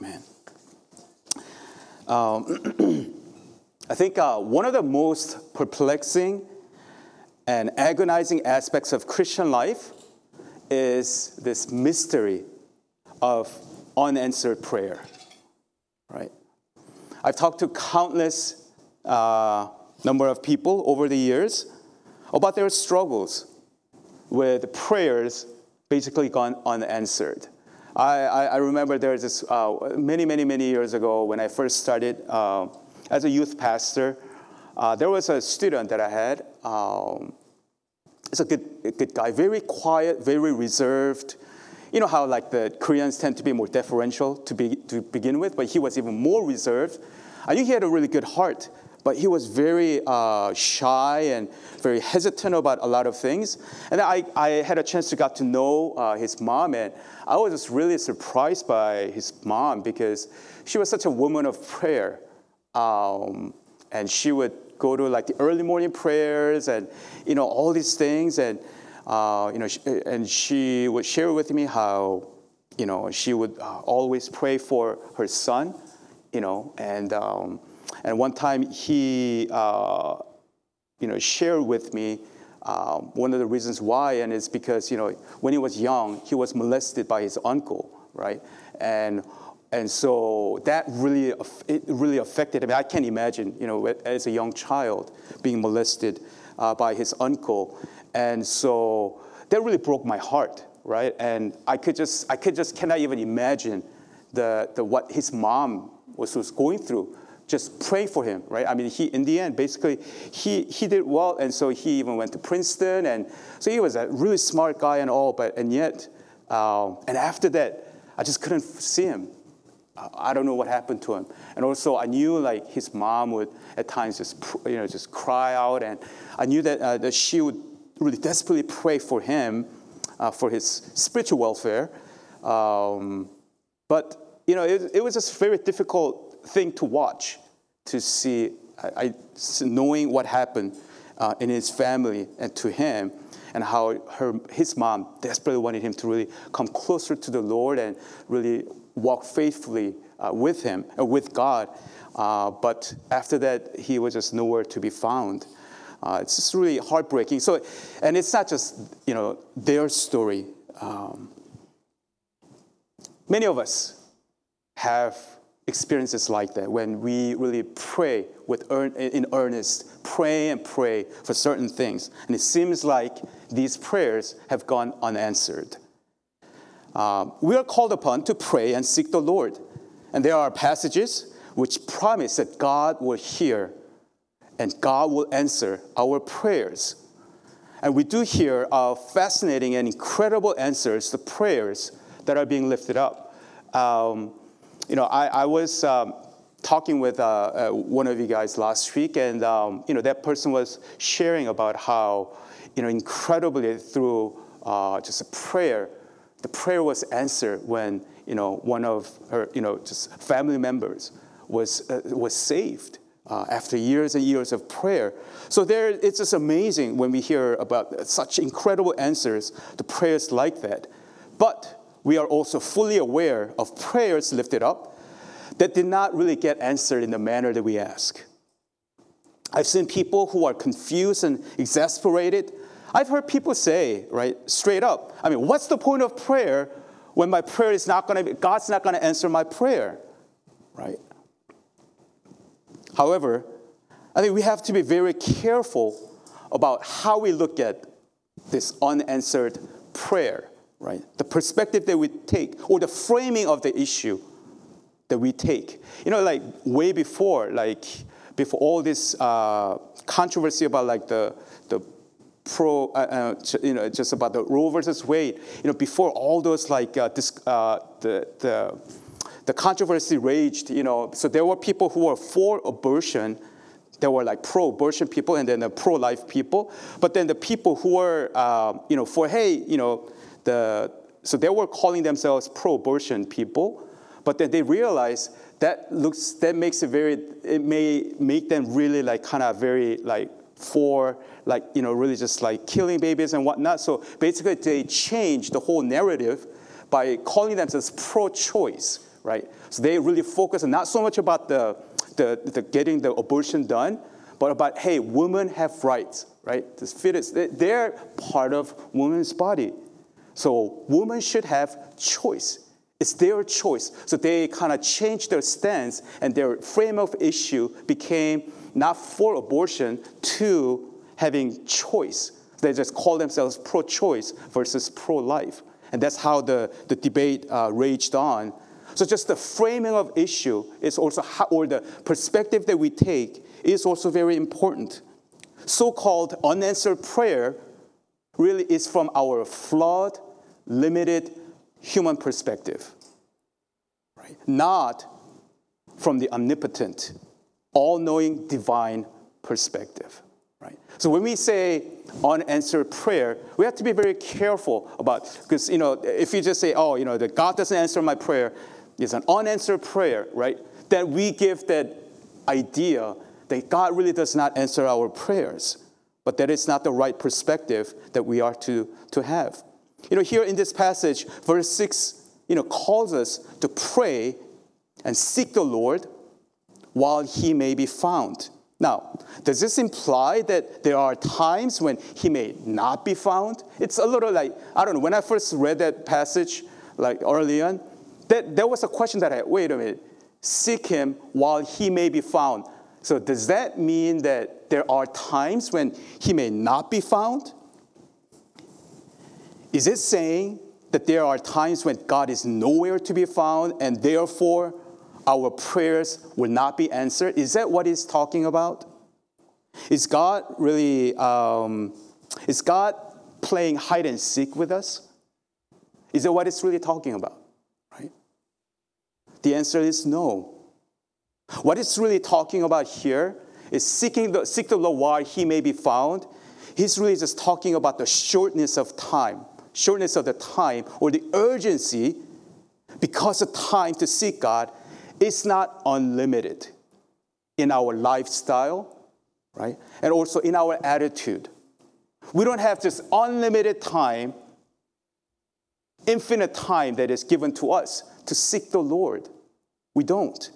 Amen. Um, I think uh, one of the most perplexing and agonizing aspects of Christian life is this mystery of unanswered prayer, right? I've talked to countless uh, number of people over the years about their struggles with prayers basically gone unanswered. I, I, I remember there was this uh, many, many, many years ago when I first started uh, as a youth pastor. Uh, there was a student that I had. Um, it's a good, good guy, very quiet, very reserved. You know how like the Koreans tend to be more deferential to, be, to begin with, but he was even more reserved. I knew he had a really good heart, but he was very uh, shy and very hesitant about a lot of things. And I, I had a chance to get to know uh, his mom, and I was just really surprised by his mom because she was such a woman of prayer. Um, and she would go to like the early morning prayers and, you know, all these things. And, uh, you know, she, and she would share with me how, you know, she would uh, always pray for her son, you know, and, um, and one time he, uh, you know, shared with me um, one of the reasons why, and it's because, you know, when he was young, he was molested by his uncle, right? And and so that really it really affected him. I can't imagine, you know, as a young child being molested uh, by his uncle, and so that really broke my heart, right? And I could just I could just cannot even imagine the, the what his mom was, was going through. Just pray for him, right? I mean, he in the end basically he he did well, and so he even went to Princeton, and so he was a really smart guy and all. But and yet, uh, and after that, I just couldn't see him I don't know what happened to him. And also, I knew like his mom would at times just you know just cry out, and I knew that, uh, that she would really desperately pray for him, uh, for his spiritual welfare. Um, but you know, it, it was just very difficult thing to watch, to see, I, knowing what happened uh, in his family and to him and how her, his mom desperately wanted him to really come closer to the Lord and really walk faithfully uh, with him, uh, with God. Uh, but after that, he was just nowhere to be found. Uh, it's just really heartbreaking. So, and it's not just you know their story. Um, many of us have experiences like that when we really pray with in earnest, pray and pray for certain things, and it seems like these prayers have gone unanswered. Um, we are called upon to pray and seek the Lord. And there are passages which promise that God will hear and God will answer our prayers. And we do hear of fascinating and incredible answers to prayers that are being lifted up. Um, you know, I, I was um, talking with uh, uh, one of you guys last week, and um, you know that person was sharing about how, you know, incredibly through uh, just a prayer, the prayer was answered when you know one of her you know just family members was uh, was saved uh, after years and years of prayer. So there, it's just amazing when we hear about such incredible answers to prayers like that. But we are also fully aware of prayers lifted up that did not really get answered in the manner that we ask. I've seen people who are confused and exasperated I've heard people say, right, straight up, I mean, what's the point of prayer when my prayer is not going to, God's not going to answer my prayer, right? However, I think we have to be very careful about how we look at this unanswered prayer, right? The perspective that we take or the framing of the issue that we take. You know, like way before, like before all this uh, controversy about like the, the pro, uh, uh, you know, just about the Roe versus Wade. You know, before all those like uh, this, uh, the the the controversy raged. You know, so there were people who were for abortion. There were like pro-abortion people and then the pro-life people. But then the people who were, uh, you know, for hey, you know, the so they were calling themselves pro-abortion people, but then they realized that looks that makes it very it may make them really like kind of very like for like, you know, really just like killing babies and whatnot. So basically, they changed the whole narrative by calling themselves pro choice, right? So they really focus not so much about the, the, the getting the abortion done, but about, hey, women have rights, right? This fetus, they're part of woman's body. So women should have choice. It's their choice. So they kind of changed their stance and their frame of issue became not for abortion to having choice. They just call themselves pro choice versus pro life. And that's how the, the debate uh, raged on. So just the framing of issue is also how, or the perspective that we take is also very important. So-called unanswered prayer really is from our flawed, limited human perspective, right? Not from the omnipotent, all-knowing divine perspective. Right? So when we say unanswered prayer, we have to be very careful about because you know if you just say, oh, you know, that God doesn't answer my prayer, it's an unanswered prayer, right? That we give that idea that God really does not answer our prayers, but that it's not the right perspective that we are to, to have. You know, here in this passage, verse 6, you know, calls us to pray and seek the Lord while he may be found. Now, does this imply that there are times when he may not be found? It's a little like, I don't know, when I first read that passage, like early on, that, there was a question that I, had, wait a minute, seek him while he may be found. So does that mean that there are times when he may not be found? Is it saying that there are times when God is nowhere to be found and therefore our prayers will not be answered? Is that what he's talking about? Is God really, um, is God playing hide and seek with us? Is that what it's really talking about? Right? The answer is no. What it's really talking about here is seeking the, seek the Lord while he may be found. He's really just talking about the shortness of time, shortness of the time, or the urgency, because the time to seek God is not unlimited in our lifestyle, right? And also in our attitude. We don't have this unlimited time, infinite time that is given to us to seek the Lord. We don't.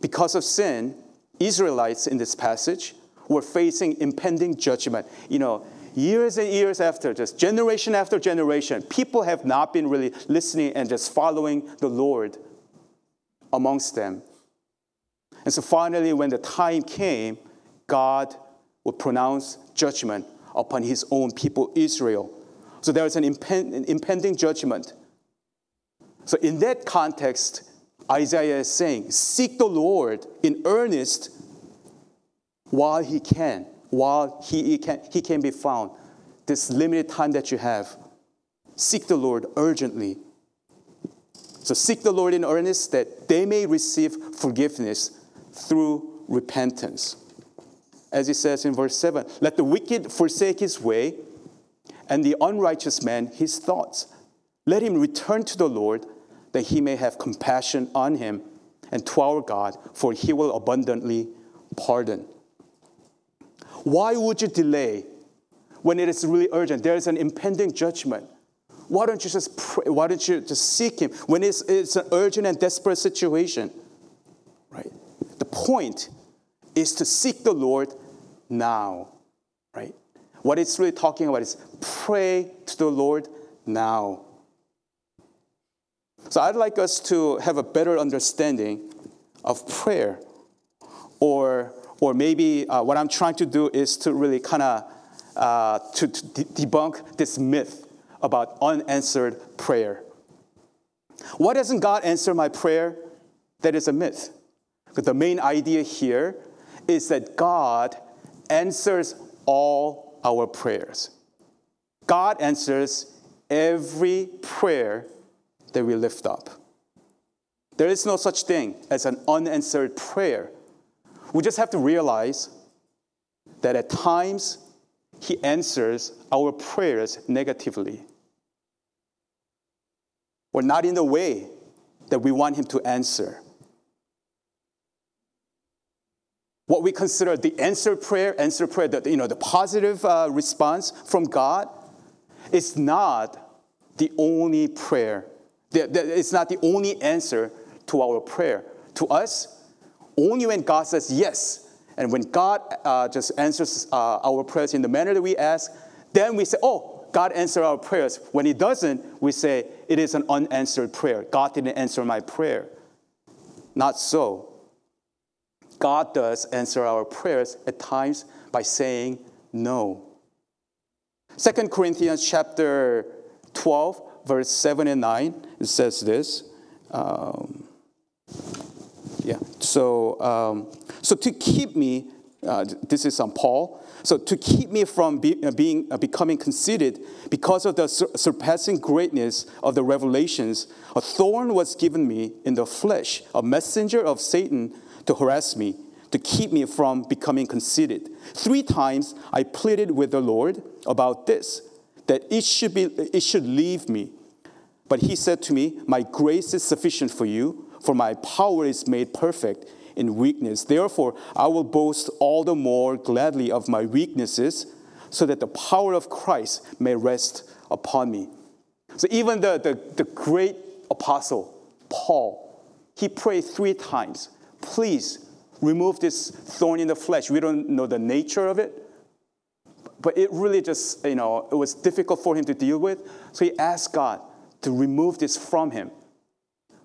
Because of sin, Israelites in this passage were facing impending judgment. You know, years and years after, just generation after generation, people have not been really listening and just following the Lord amongst them. And so finally, when the time came, God would pronounce judgment upon his own people, Israel. So there was an impending judgment. So, in that context, Isaiah is saying, Seek the Lord in earnest while he can, while he, he, can, he can be found. This limited time that you have, seek the Lord urgently. So seek the Lord in earnest that they may receive forgiveness through repentance. As he says in verse 7 Let the wicked forsake his way, and the unrighteous man his thoughts. Let him return to the Lord that he may have compassion on him, and to our God, for he will abundantly pardon. Why would you delay when it is really urgent? There is an impending judgment. Why don't you just pray? Why don't you just seek him when it's, it's an urgent and desperate situation? Right? The point is to seek the Lord now. Right? What it's really talking about is pray to the Lord now. So I'd like us to have a better understanding of prayer. Or, or maybe uh, what I'm trying to do is to really kind of uh, to, to de- debunk this myth about unanswered prayer. Why doesn't God answer my prayer? That is a myth. Because the main idea here is that God answers all our prayers. God answers every prayer that we lift up. There is no such thing as an unanswered prayer. We just have to realize that at times He answers our prayers negatively or not in the way that we want Him to answer. What we consider the answered prayer, answered prayer, the, you know, the positive uh, response from God is not the only prayer It's not the only answer to our prayer. To us, only when God says yes, and when God uh, just answers uh, our prayers in the manner that we ask, then we say, oh, God answered our prayers. When He doesn't, we say, it is an unanswered prayer. God didn't answer my prayer. Not so. God does answer our prayers at times by saying no. 2 Corinthians chapter 12, verse 7 and 9, it says this. Um, yeah, so, um, so to keep me, uh, this is on Paul, so to keep me from be, uh, being, uh, becoming conceited because of the sur- surpassing greatness of the revelations, a thorn was given me in the flesh, a messenger of Satan to harass me to keep me from becoming conceited. Three times I pleaded with the Lord about this, that it should, be, it should leave me. But he said to me, My grace is sufficient for you, for my power is made perfect in weakness. Therefore, I will boast all the more gladly of my weaknesses, so that the power of Christ may rest upon me. So even the, the, the great apostle, Paul, he prayed three times, Please remove this thorn in the flesh. We don't know the nature of it, but it really just, you know, it was difficult for him to deal with. So he asked God to remove this from him.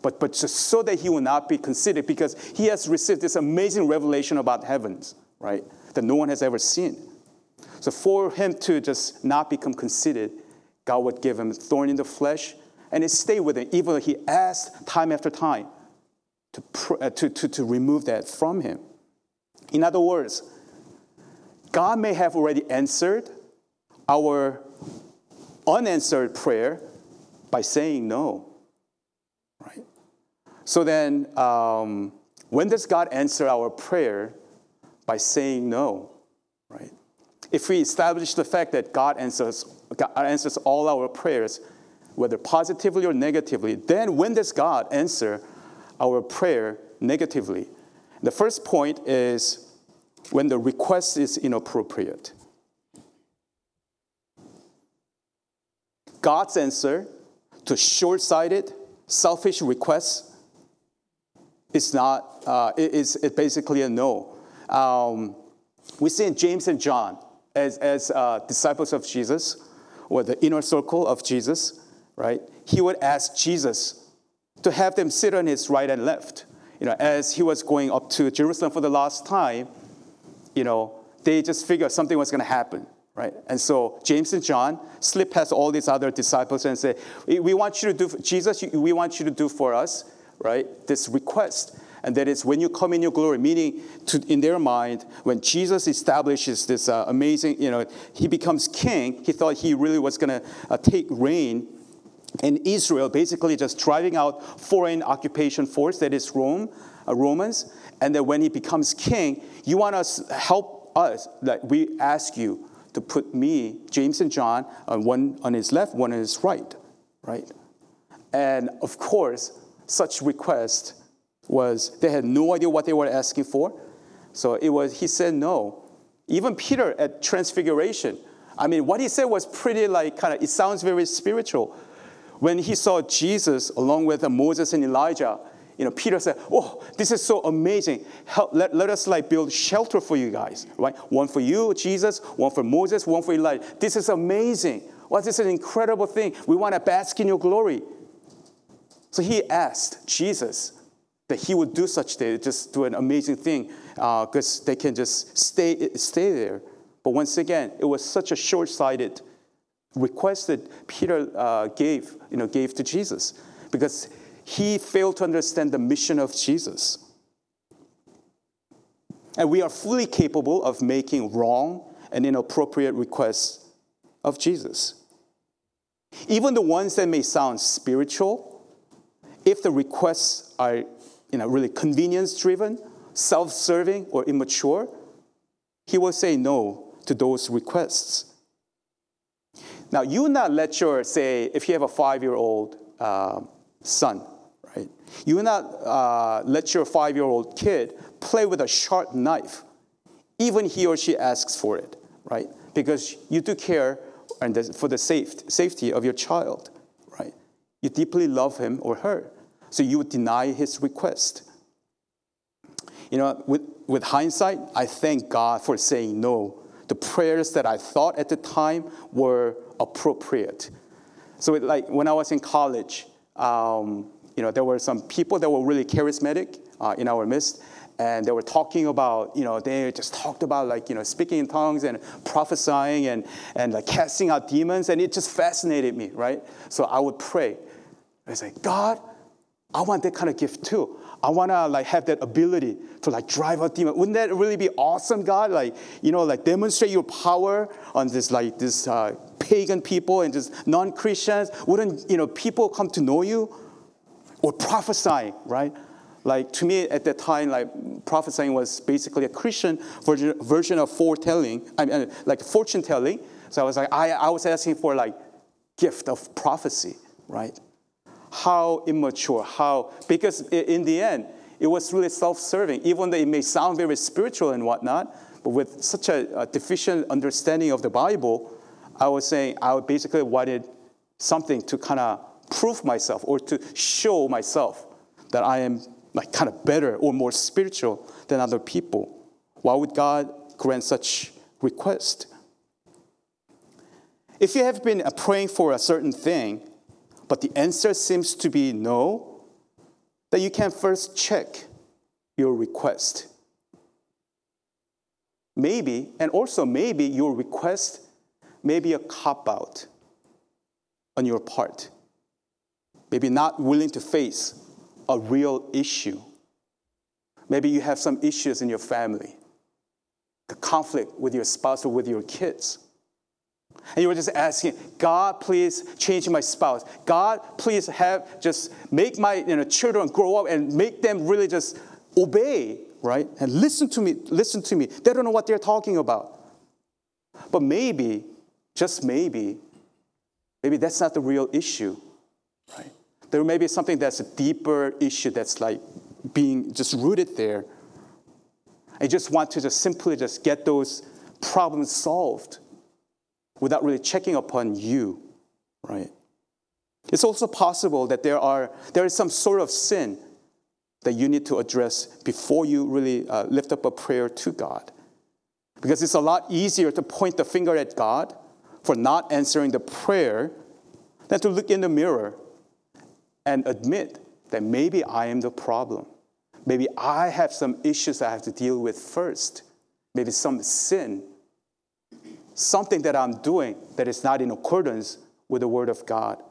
But, but just so that he will not be considered, because he has received this amazing revelation about heavens, right? That no one has ever seen. So for him to just not become considered, God would give him a thorn in the flesh, and it stayed with him, even though he asked time after time to, uh, to, to, to remove that from him. In other words, God may have already answered our unanswered prayer by saying no. Right? So then, um, when does God answer our prayer? By saying no, right? If we establish the fact that God answers, God answers all our prayers, whether positively or negatively, then when does God answer our prayer negatively. The first point is when the request is inappropriate. God's answer to short sighted, selfish requests is not, uh, is basically a no. Um, we see in James and John as, as uh, disciples of Jesus, or the inner circle of Jesus, right? He would ask Jesus to have them sit on his right and left. You know, as he was going up to Jerusalem for the last time, you know, they just figured something was going to happen, right? And so James and John slip past all these other disciples and say, "We want you to do, Jesus, we want you to do for us, right? This request." And that is when you come in your glory, meaning to, in their mind, when Jesus establishes this uh, amazing, you know, he becomes king, he thought he really was going to uh, take reign in Israel, basically just driving out foreign occupation force, that is Rome, uh, Romans. And then when he becomes king, you want us help us, that we ask you to put me, James and John, on one on his left, one on his right, right? And of course, such request was they had no idea what they were asking for. So it was he said no. Even Peter at Transfiguration, I mean, what he said was pretty like kind of it sounds very spiritual. When he saw Jesus along with Moses and Elijah, you know, Peter said, "Oh, this is so amazing! Help, let, let us like build shelter for you guys, right? One for you, Jesus. One for Moses. One for Elijah. This is amazing! Well, this is an incredible thing. We want to bask in your glory." So he asked Jesus that he would do such thing, just do an amazing thing, because uh, they can just stay stay there. But once again, it was such a short-sighted request that Peter uh, gave, you know, gave to Jesus because he failed to understand the mission of Jesus. And we are fully capable of making wrong and inappropriate requests of Jesus. Even the ones that may sound spiritual, if the requests are you know, really convenience driven, self serving, or immature, he will say no to those requests. Now, you not let your, say, if you have a five year old uh, son, right? You will not uh, let your five year old kid play with a sharp knife, even he or she asks for it, right? Because you do care and for the safe, safety of your child? You deeply love him or her. So you would deny his request. You know, with, with hindsight, I thank God for saying no. The prayers that I thought at the time were appropriate. So, it, like when I was in college, um, you know, there were some people that were really charismatic uh, in our midst, and they were talking about, you know, they just talked about like, you know, speaking in tongues and prophesying and, and like casting out demons, and it just fascinated me, right? So I would pray. I say, God, I want that kind of gift too. I want to like have that ability to like drive out demons. Wouldn't that really be awesome, God? Like, you know, like demonstrate your power on this like this uh, pagan people and just non-Christians. Wouldn't, you know, people come to know you? Or prophesying, right? Like to me at that time, like prophesying was basically a Christian version, version of foretelling, I mean, like fortune telling. So I was like, I, I was asking for like gift of prophecy, right? How immature, how, because in the end, it was really self-serving, even though it may sound very spiritual and whatnot, but with such a, a deficient understanding of the Bible, I was saying I basically wanted something to kind of prove myself or to show myself that I am like kind of better or more spiritual than other people. Why would God grant such request? If you have been praying for a certain thing, but the answer seems to be no, that you can first check your request. Maybe, and also maybe your request may be a cop out on your part. Maybe not willing to face a real issue. Maybe you have some issues in your family, the conflict with your spouse or with your kids. And you were just asking, God, please change my spouse. God, please have just make my you know, children grow up and make them really just obey, right? And listen to me, listen to me. They don't know what they're talking about. But maybe, just maybe, maybe that's not the real issue, right? there may be something that's a deeper issue that's like being just rooted there. I just want to just simply just get those problems solved without really checking upon you, right? It's also possible that there are there is some sort of sin that you need to address before you really uh, lift up a prayer to God. Because it's a lot easier to point the finger at God for not answering the prayer than to look in the mirror and admit that maybe I am the problem. Maybe I have some issues I have to deal with first. Maybe some sin, something that I'm doing that is not in accordance with the Word of God.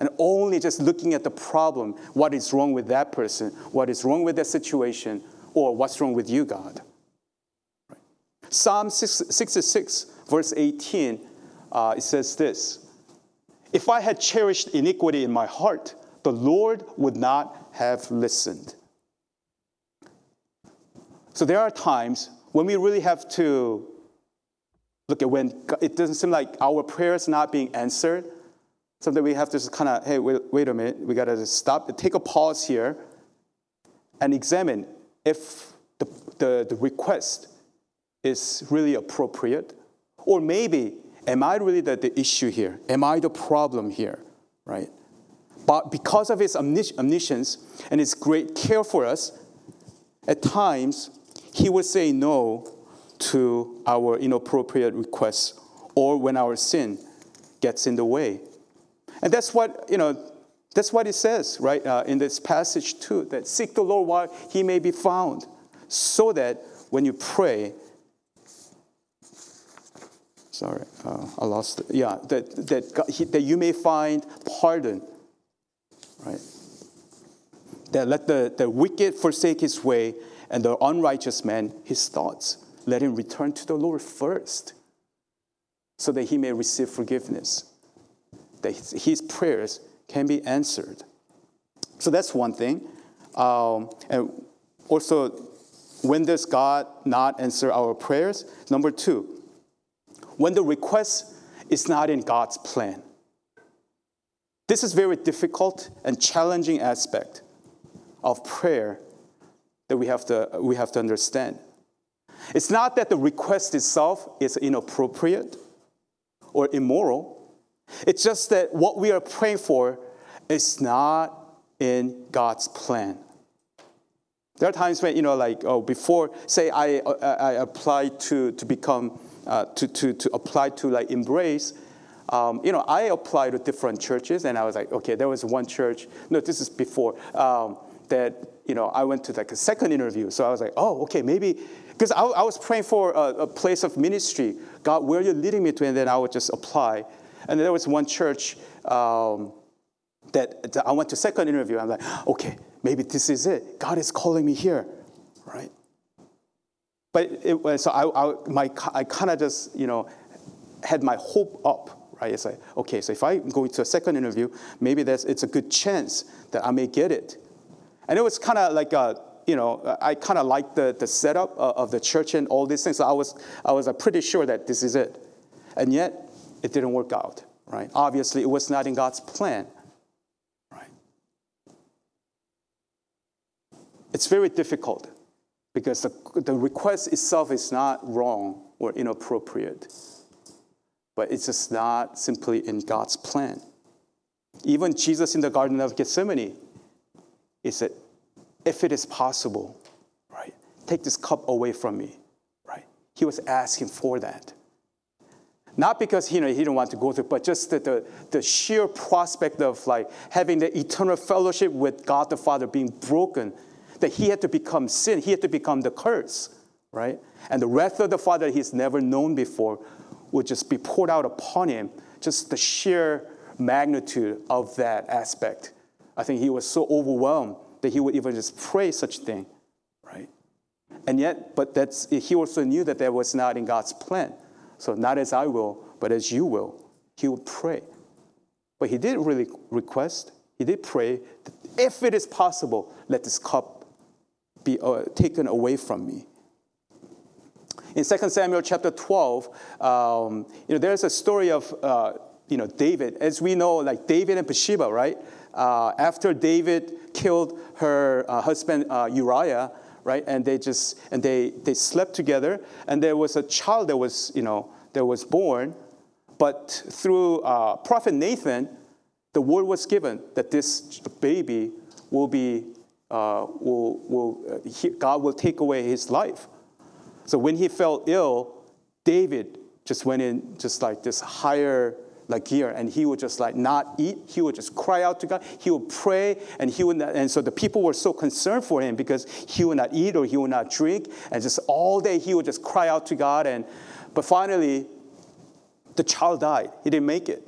And only just looking at the problem, what is wrong with that person, what is wrong with that situation, or what's wrong with you, God. Psalm 66, verse 18, uh, it says this If I had cherished iniquity in my heart, the Lord would not have listened. So there are times when we really have to look at when it doesn't seem like our prayers not being answered. Something we have to just kind of, hey, wait, wait a minute, we got to stop, take a pause here and examine if the, the, the request is really appropriate. Or maybe, am I really the, the issue here? Am I the problem here, right? But because of his omniscience and his great care for us, at times he would say no to our inappropriate requests or when our sin gets in the way. And that's what, you know, that's what it says, right, uh, in this passage too, that seek the Lord while he may be found, so that when you pray, sorry, uh, I lost it. Yeah, that, that, God, he, that you may find pardon right? That let the, the wicked forsake his way and the unrighteous man his thoughts. Let him return to the Lord first so that he may receive forgiveness, that his prayers can be answered. So that's one thing. Um, and also, when does God not answer our prayers? Number two, when the request is not in God's plan. This is very difficult and challenging aspect of prayer that we have to, we have to understand. It's not that the request itself is inappropriate or immoral. It's just that what we are praying for is not in God's plan. There are times when, you know, like, oh, before, say I, I applied to, to become, uh, to, to, to apply to like embrace, um, you know, I applied to different churches and I was like, okay, there was one church, no, this is before, um, that, you know, I went to like a second interview. So I was like, oh, okay, maybe, because I, I, was praying for a, a, place of ministry. God, where are you're leading me to, and then I would just apply. And there was one church um, that, that I went to second interview. I'm like, okay, maybe this is it. God is calling me here, right? But it, so I, I, my, I kind of just, you know, had my hope up, right? It's like, okay, so if I go to a second interview, maybe that's, it's a good chance that I may get it. And it was kind of like a, you know, I kind of liked the, the setup of the church and all these things. So I was, I was uh, pretty sure that this is it. And yet, it didn't work out, right? Obviously, it was not in God's plan. Right? It's very difficult because the, the request itself is not wrong or inappropriate, but it's just not simply in God's plan. Even Jesus in the Garden of Gethsemane, he said, if it is possible, right, take this cup away from me, right? He was asking for that. Not because you know, he didn't want to go through, but just the, the, the sheer prospect of like having the eternal fellowship with God the Father being broken that he had to become sin, he had to become the curse, right? And the wrath of the Father he's never known before would just be poured out upon him, just the sheer magnitude of that aspect. I think he was so overwhelmed that he would even just pray such thing, right? And yet, but that's he also knew that that was not in God's plan. So not as I will, but as you will. He would pray. But he did really request, he did pray that if it is possible, let this cup be uh, taken away from me. In 2 Samuel chapter 12, um, you know, there's a story of, uh, you know, David. As we know, like David and Bathsheba, right? Uh, after David killed her uh, husband uh, Uriah, right? And they just, and they, they slept together. And there was a child that was, you know, that was born. But through uh, prophet Nathan, the word was given that this baby will be uh, will, will he, God will take away his life. So when he fell ill, David just went in just like this higher like here, and he would just like not eat. He would just cry out to god. He would pray and he would not, and so the people were so concerned for him because he would not eat or he would not drink and just all day he would just cry out to god and but finally the child died. He didn't make it.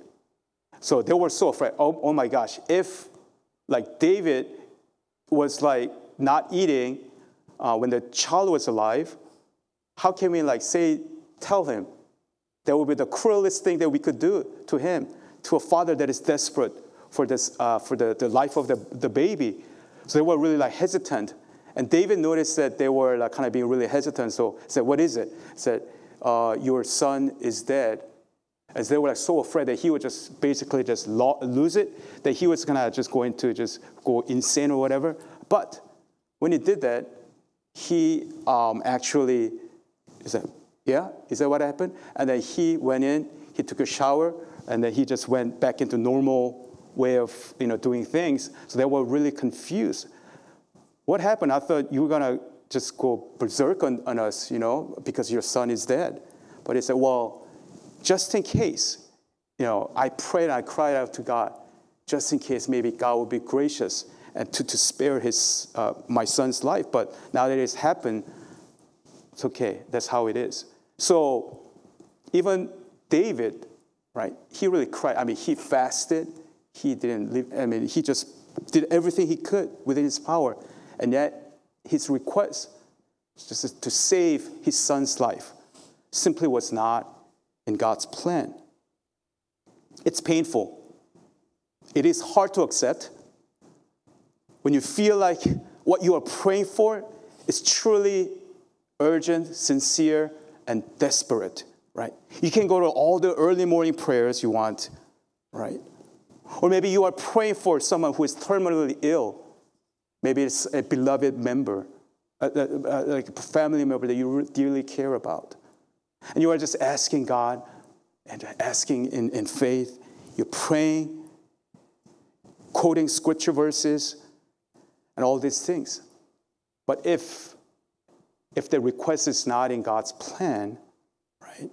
So they were so afraid. Oh, oh my gosh. If like david was like not eating uh, when the child was alive, how can we like say, tell him? That would be the cruelest thing that we could do to him, to a father that is desperate for, this, uh, for the, the life of the, the baby. So they were really like hesitant. And David noticed that they were like kind of being really hesitant. So he said, what is it? He said, uh, your son is dead. As they were like so afraid that he would just basically just lose it, that he was gonna just going to just go insane or whatever. But when he did that, he um, actually said, "Yeah, is that what happened?" And then he went in, he took a shower, and then he just went back into normal way of you know doing things. So they were really confused. What happened? I thought you were gonna just go berserk on, on us, you know, because your son is dead. But he said, "Well." just in case, you know, I prayed and I cried out to God, just in case maybe God would be gracious and to, to spare his, uh, my son's life. But now that it's happened, it's okay. That's how it is. So even David, right, he really cried. I mean, he fasted. He didn't live, I mean, he just did everything he could within his power. And yet, his request just to save his son's life simply was not in God's plan. It's painful. It is hard to accept when you feel like what you are praying for is truly urgent, sincere, and desperate, right? You can go to all the early morning prayers you want, right? Or maybe you are praying for someone who is terminally ill. Maybe it's a beloved member, like a family member that you dearly care about. And you are just asking God and asking in, in faith. You're praying. quoting scripture verses, and all these things. But if, if the request is not in God's plan, right,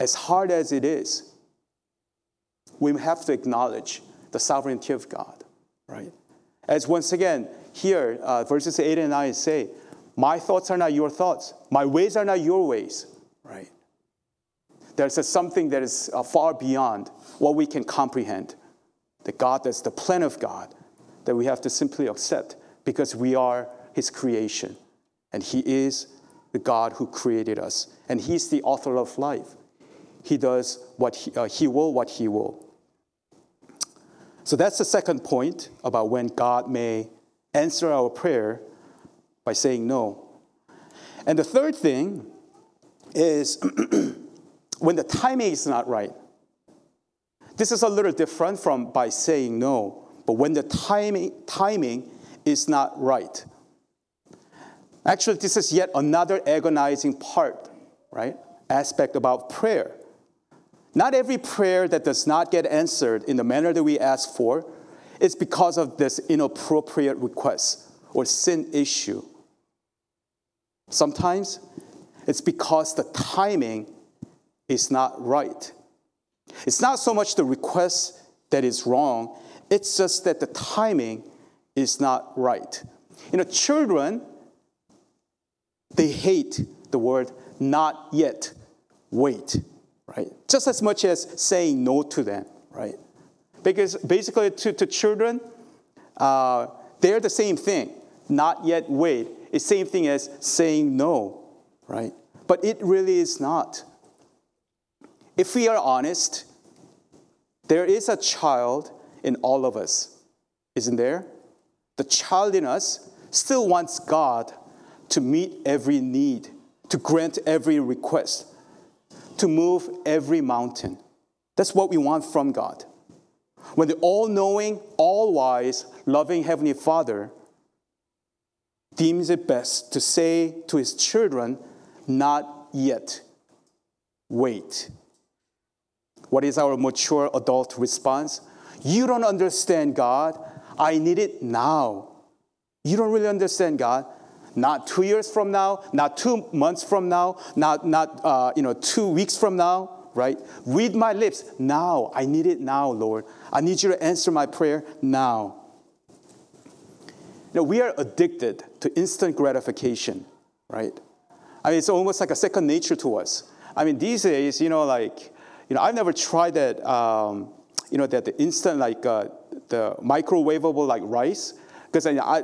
as hard as it is, we have to acknowledge the sovereignty of God, right? As once again, here, uh, verses 8 and 9 say, My thoughts are not your thoughts, my ways are not your ways, right? There's a something that is uh, far beyond what we can comprehend. The God that's the plan of God that we have to simply accept because we are His creation. And He is the God who created us. And He's the author of life. He does what He, uh, he will, what He will. So that's the second point about when God may answer our prayer by saying no. And the third thing is when the timing is not right. This is a little different from by saying no, but when the timing, timing is not right. Actually, this is yet another agonizing part, right? Aspect about prayer. Not every prayer that does not get answered in the manner that we ask for is because of this inappropriate request or sin issue. Sometimes it's because the timing is not right. It's not so much the request that is wrong, it's just that the timing is not right. You know, children, they hate the word not yet, wait, right? Just as much as saying no to them, right? Because basically, to, to children, uh, they're the same thing. Not yet wait. It's same thing as saying no, right? But it really is not. If we are honest, there is a child in all of us, isn't there? The child in us still wants God to meet every need, to grant every request, to move every mountain. That's what we want from God. When the all knowing, all wise, loving Heavenly Father deems it best to say to his children, Not yet, wait. What is our mature adult response? You don't understand God. I need it now. You don't really understand God. Not two years from now, not two months from now, not, not uh, you know, two weeks from now, right? Read my lips now. I need it now, Lord. I need you to answer my prayer now. Know, we are addicted to instant gratification, right? I mean, it's almost like a second nature to us. I mean, these days, you know, like you know, I've never tried that, um, you know, that the instant, like uh, the microwavable, like rice. Because I,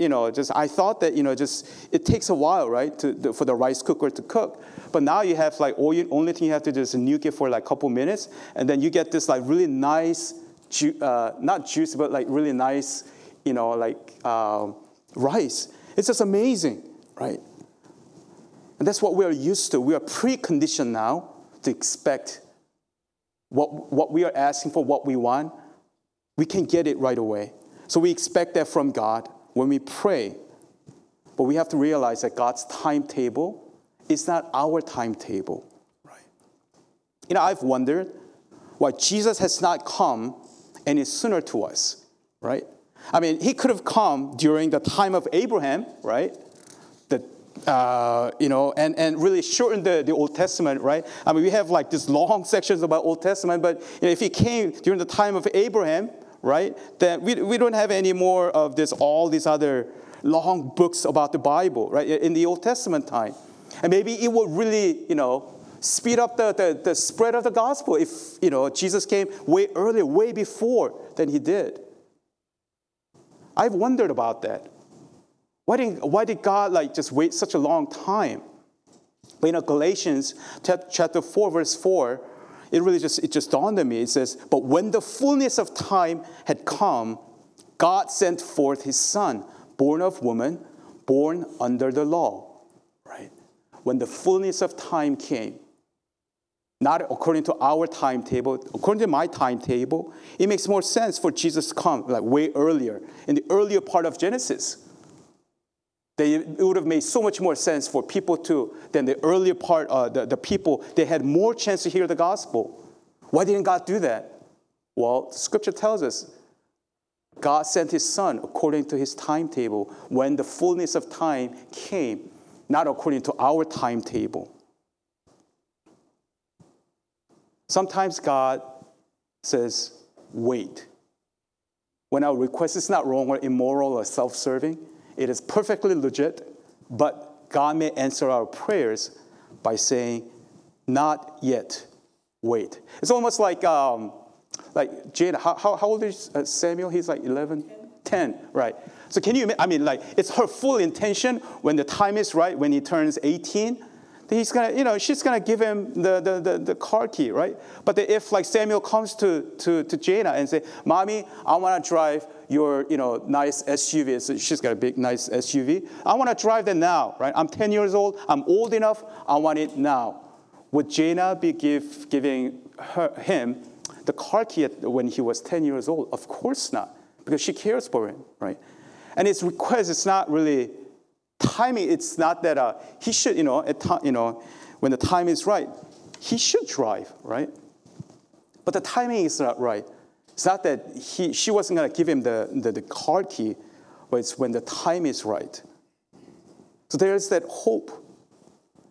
you know, just I thought that you know, just it takes a while, right, to, for the rice cooker to cook. But now you have like all you, only thing you have to do is nuke it for like a couple minutes, and then you get this like really nice, ju- uh, not juice, but like really nice, you know, like uh, rice. It's just amazing, right? And that's what we are used to. We are preconditioned now to expect what, what we are asking for, what we want, we can get it right away. So we expect that from God when we pray. But we have to realize that God's timetable is not our timetable, right? You know, I've wondered why Jesus has not come any sooner to us, right? I mean, he could have come during the time of Abraham, right? uh, you know, and, and really shorten the, the Old Testament, right? I mean, we have like these long sections about Old Testament, but you know, if he came during the time of Abraham, right, then we, we don't have any more of this, all these other long books about the Bible, right, in the Old Testament time. And maybe it would really, you know, speed up the, the, the spread of the gospel if, you know, Jesus came way earlier, way before than he did. I've wondered about that. Why did, why did God like just wait such a long time? But you know, Galatians chapter 4, verse 4, it really just it just dawned on me. It says, But when the fullness of time had come, God sent forth his son, born of woman, born under the law. Right? When the fullness of time came, not according to our timetable, according to my timetable, it makes more sense for Jesus to come like way earlier, in the earlier part of Genesis. They, it would have made so much more sense for people to, than the earlier part, uh, the, the people, they had more chance to hear the gospel. Why didn't God do that? Well, scripture tells us God sent his son according to his timetable when the fullness of time came, not according to our timetable. Sometimes God says, wait. When our request is not wrong or immoral or self serving, it is perfectly legit, but God may answer our prayers by saying, not yet, wait. It's almost like, um, like Jada, how, how, old is uh, Samuel? He's like 11? 10. 10, right. So can you, I mean, like, it's her full intention when the time is right, when he turns 18, he's gonna, you know, she's gonna give him the, the, the, the car key, right? But if like Samuel comes to, to, to Jana and say, Mommy, I wanna drive your, you know, nice SUV. So she's got a big, nice SUV. I wanna drive that now, right? I'm 10 years old, I'm old enough, I want it now. Would Jana be give, giving her, him the car key when he was 10 years old? Of course not, because she cares for him, right? And his request is not really timing, it's not that uh, he should, you know, at time, you know, when the time is right, he should drive, right? But the timing is not right. It's not that he, she wasn't going to give him the, the, the car key, but it's when the time is right. So there's that hope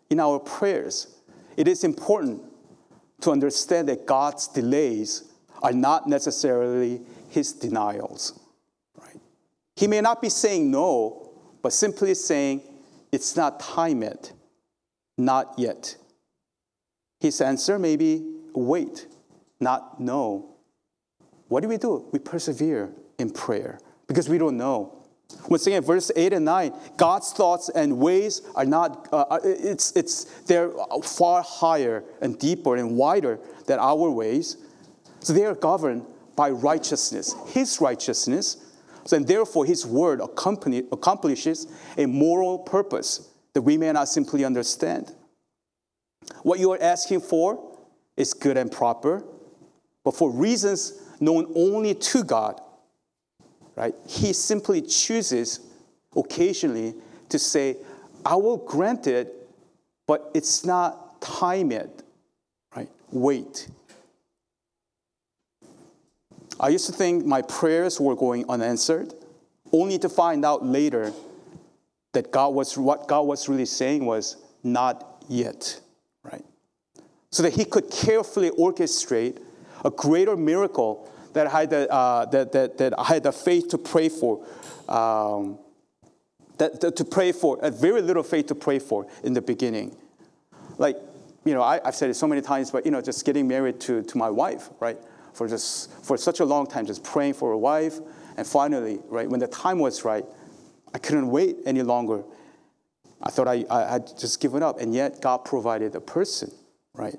in our prayers. It is important to understand that God's delays are not necessarily his denials. Right? He may not be saying no, but simply saying, It's not time yet, not yet. His answer may be wait, not no. What do we do? We persevere in prayer because we don't know. Once again, verse 8 and 9, God's thoughts and ways are not, uh, uh, it's, it's, they're far higher and deeper and wider than our ways. So they are governed by righteousness, His righteousness, So, and therefore, His word accomplishes a moral purpose that we may not simply understand. What you are asking for is good and proper, but for reasons known only to God, right? He simply chooses occasionally to say, I will grant it, but it's not time yet, right? Wait. I used to think my prayers were going unanswered, only to find out later that God was what God was really saying was not yet, right? So that He could carefully orchestrate a greater miracle that I had the, uh, that, that, that I had the faith to pray for. Um, that, that, to pray for, a very little faith to pray for in the beginning. Like, you know, I, have said it so many times, but, you know, just getting married to, to my wife, right? for just for such a long time, just praying for a wife. And finally, right, when the time was right, I couldn't wait any longer. I thought I, I had just given up, and yet God provided a person, right?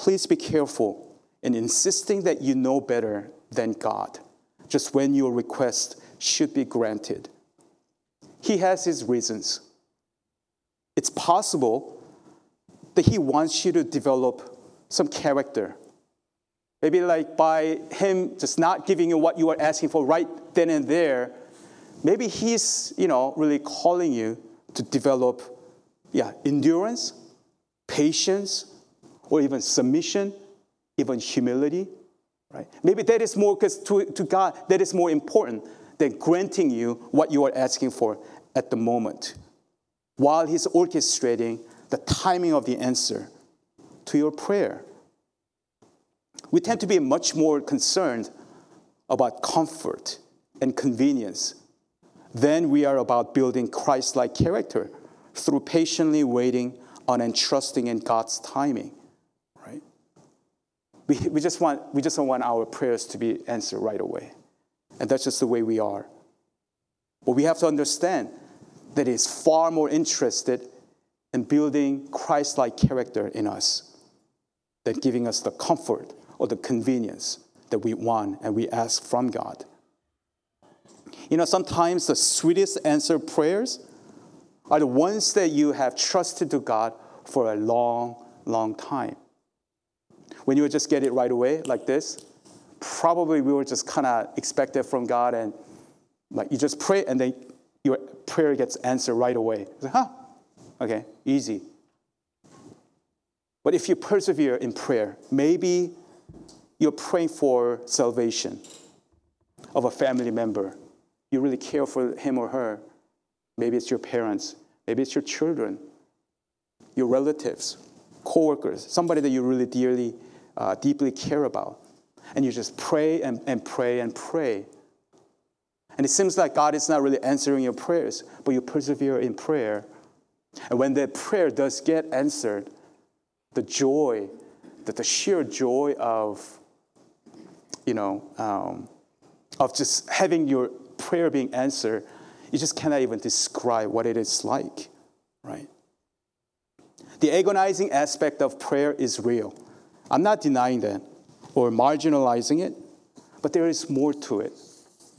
Please be careful in insisting that you know better than God, just when your request should be granted. He has his reasons. It's possible that he wants you to develop some character. Maybe like by him just not giving you what you are asking for right then and there, maybe he's, you know, really calling you to develop, yeah, endurance, patience, or even submission, even humility, right? Maybe that is more, because to, to God, that is more important than granting you what you are asking for at the moment, while He's orchestrating the timing of the answer to your prayer. We tend to be much more concerned about comfort and convenience than we are about building Christ like character through patiently waiting on and trusting in God's timing. We, we, just want, we just don't want our prayers to be answered right away. And that's just the way we are. But we have to understand that He's far more interested in building Christ like character in us than giving us the comfort or the convenience that we want and we ask from God. You know, sometimes the sweetest answered prayers are the ones that you have trusted to God for a long, long time. When you would just get it right away, like this, probably we were just kind of expect it from God, and like you just pray, and then your prayer gets answered right away. Like, huh? Okay, easy. But if you persevere in prayer, maybe you're praying for salvation of a family member. You really care for him or her. Maybe it's your parents, maybe it's your children, your relatives, coworkers, somebody that you really dearly, uh, deeply care about. And you just pray and, and pray and pray. And it seems like God is not really answering your prayers, but you persevere in prayer. And when that prayer does get answered, the joy, that the sheer joy of, you know, um, of just having your prayer being answered, you just cannot even describe what it is like, right? The agonizing aspect of prayer is real. I'm not denying that or marginalizing it, but there is more to it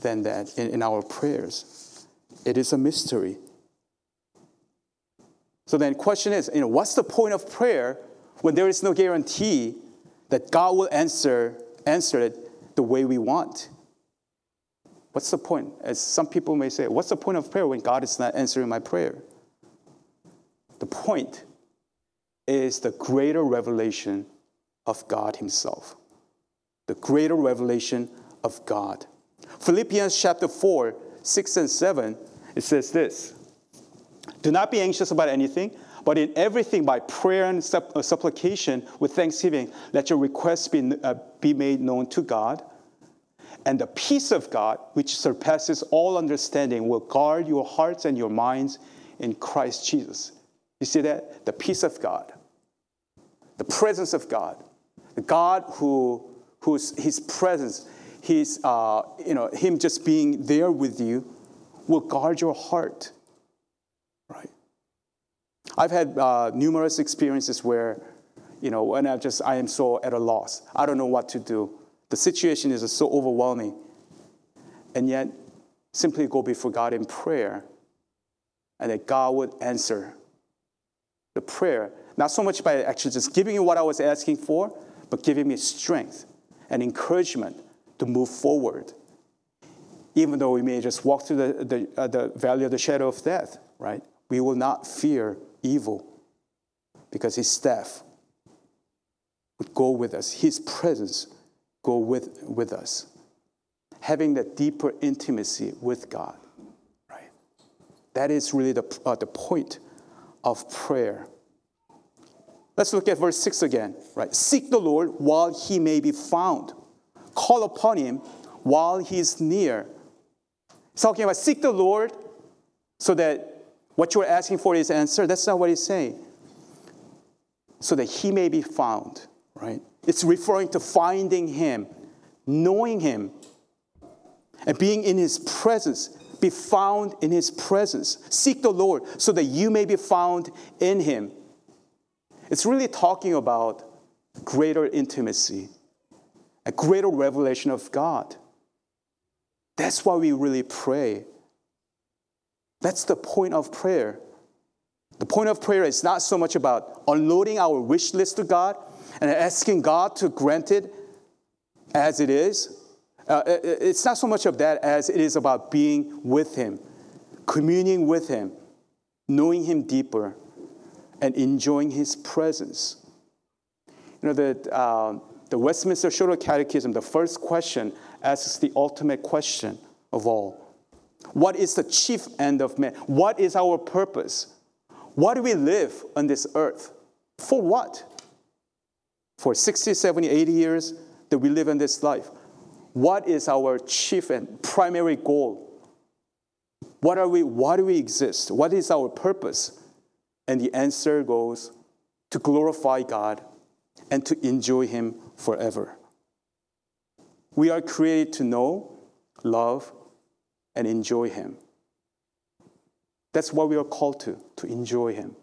than that in, in our prayers. It is a mystery. So then question is, you know, what's the point of prayer when there is no guarantee that God will answer, answer it the way we want? What's the point? As some people may say, what's the point of prayer when God is not answering my prayer? The point is the greater revelation of God Himself. The greater revelation of God. Philippians chapter 4, 6 and 7, it says this Do not be anxious about anything, but in everything by prayer and uh, supplication with thanksgiving, let your requests be, uh, be made known to God. And the peace of God, which surpasses all understanding, will guard your hearts and your minds in Christ Jesus. You see that? The peace of God, the presence of God, the God who, whose his presence, his, uh, you know, him just being there with you, will guard your heart. Right? I've had uh, numerous experiences where, you know, when I just I am so at a loss, I don't know what to do. The situation is so overwhelming, and yet simply go before God in prayer, and that God would answer the prayer, not so much by actually just giving you what I was asking for, but giving me strength and encouragement to move forward. Even though we may just walk through the, the, uh, the valley of the shadow of death, right? We will not fear evil because his staff would go with us, his presence go with, with us. Having that deeper intimacy with God, right? That is really the, uh, the point of prayer. Let's look at verse 6 again, right? Seek the Lord while he may be found. Call upon him while he is near. He's talking about seek the Lord so that what you're asking for is answered. That's not what he's saying. So that he may be found, right? It's referring to finding him, knowing him, and being in his presence be found in his presence. Seek the Lord so that you may be found in him. It's really talking about greater intimacy, a greater revelation of God. That's why we really pray. That's the point of prayer. The point of prayer is not so much about unloading our wish list to God and asking God to grant it as it is, uh, it's not so much of that as it is about being with Him, communing with Him, knowing Him deeper, and enjoying His presence. You know, the, uh, the Westminster Shorter Catechism, the first question asks the ultimate question of all What is the chief end of man? What is our purpose? Why do we live on this earth? For what? For 60, 70, 80 years that we live in this life what is our chief and primary goal? What are we, why do we exist? What is our purpose? And the answer goes to glorify God and to enjoy Him forever. We are created to know, love, and enjoy Him. That's what we are called to, to enjoy Him.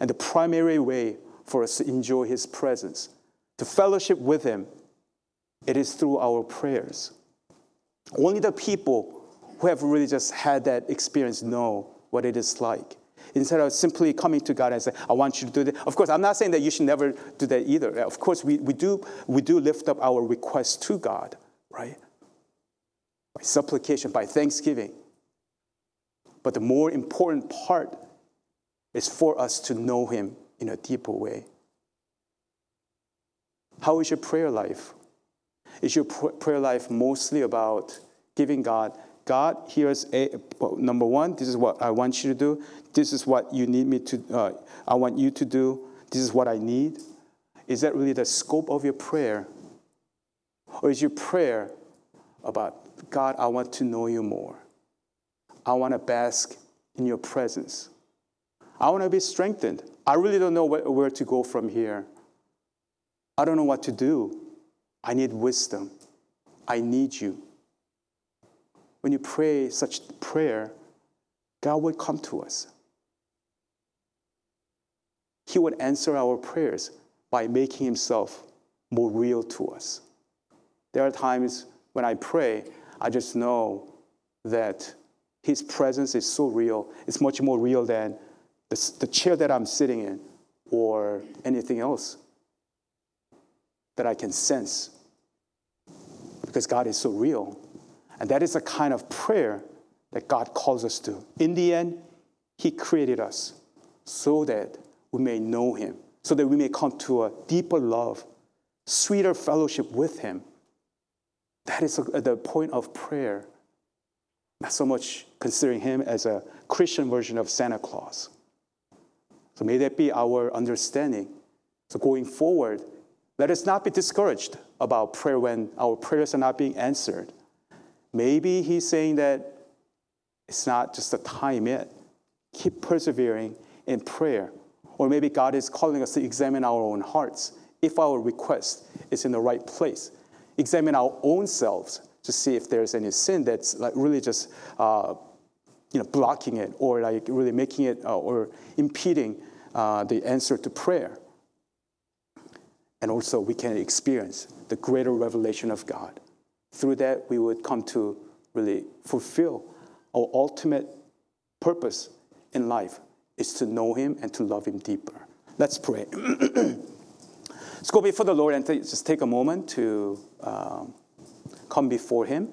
And the primary way for us to enjoy His presence, to fellowship with Him, it is through our prayers. Only the people who have really just had that experience know what it is like. Instead of simply coming to God and say, I want you to do that. Of course, I'm not saying that you should never do that either. Of course, we, we, do, we do lift up our requests to God, right? By supplication, by thanksgiving. But the more important part is for us to know Him in a deeper way. How is your prayer life? Is your pr- prayer life mostly about giving God, God, here's a, number one, this is what I want you to do. This is what you need me to, uh, I want you to do. This is what I need. Is that really the scope of your prayer? Or is your prayer about, God, I want to know you more? I want to bask in your presence. I want to be strengthened. I really don't know where to go from here. I don't know what to do. I need wisdom. I need you. When you pray such prayer, God will come to us. He would answer our prayers by making himself more real to us. There are times when I pray, I just know that his presence is so real. It's much more real than the, the chair that I'm sitting in or anything else that I can sense because God is so real. And that is the kind of prayer that God calls us to. In the end, He created us so that we may know Him, so that we may come to a deeper love, sweeter fellowship with Him. That is the point of prayer. Not so much considering Him as a Christian version of Santa Claus. So may that be our understanding. So going forward, let us not be discouraged about prayer when our prayers are not being answered. Maybe he's saying that it's not just the time yet. Keep persevering in prayer. Or maybe God is calling us to examine our own hearts if our request is in the right place. Examine our own selves to see if there's any sin that's like really just uh, you know, blocking it or like really making it uh, or impeding uh, the answer to prayer. And also, we can experience the greater revelation of God. Through that, we would come to really fulfill our ultimate purpose in life is to know Him and to love Him deeper. Let's pray. Let's go before the Lord and just take a moment to um, come before Him.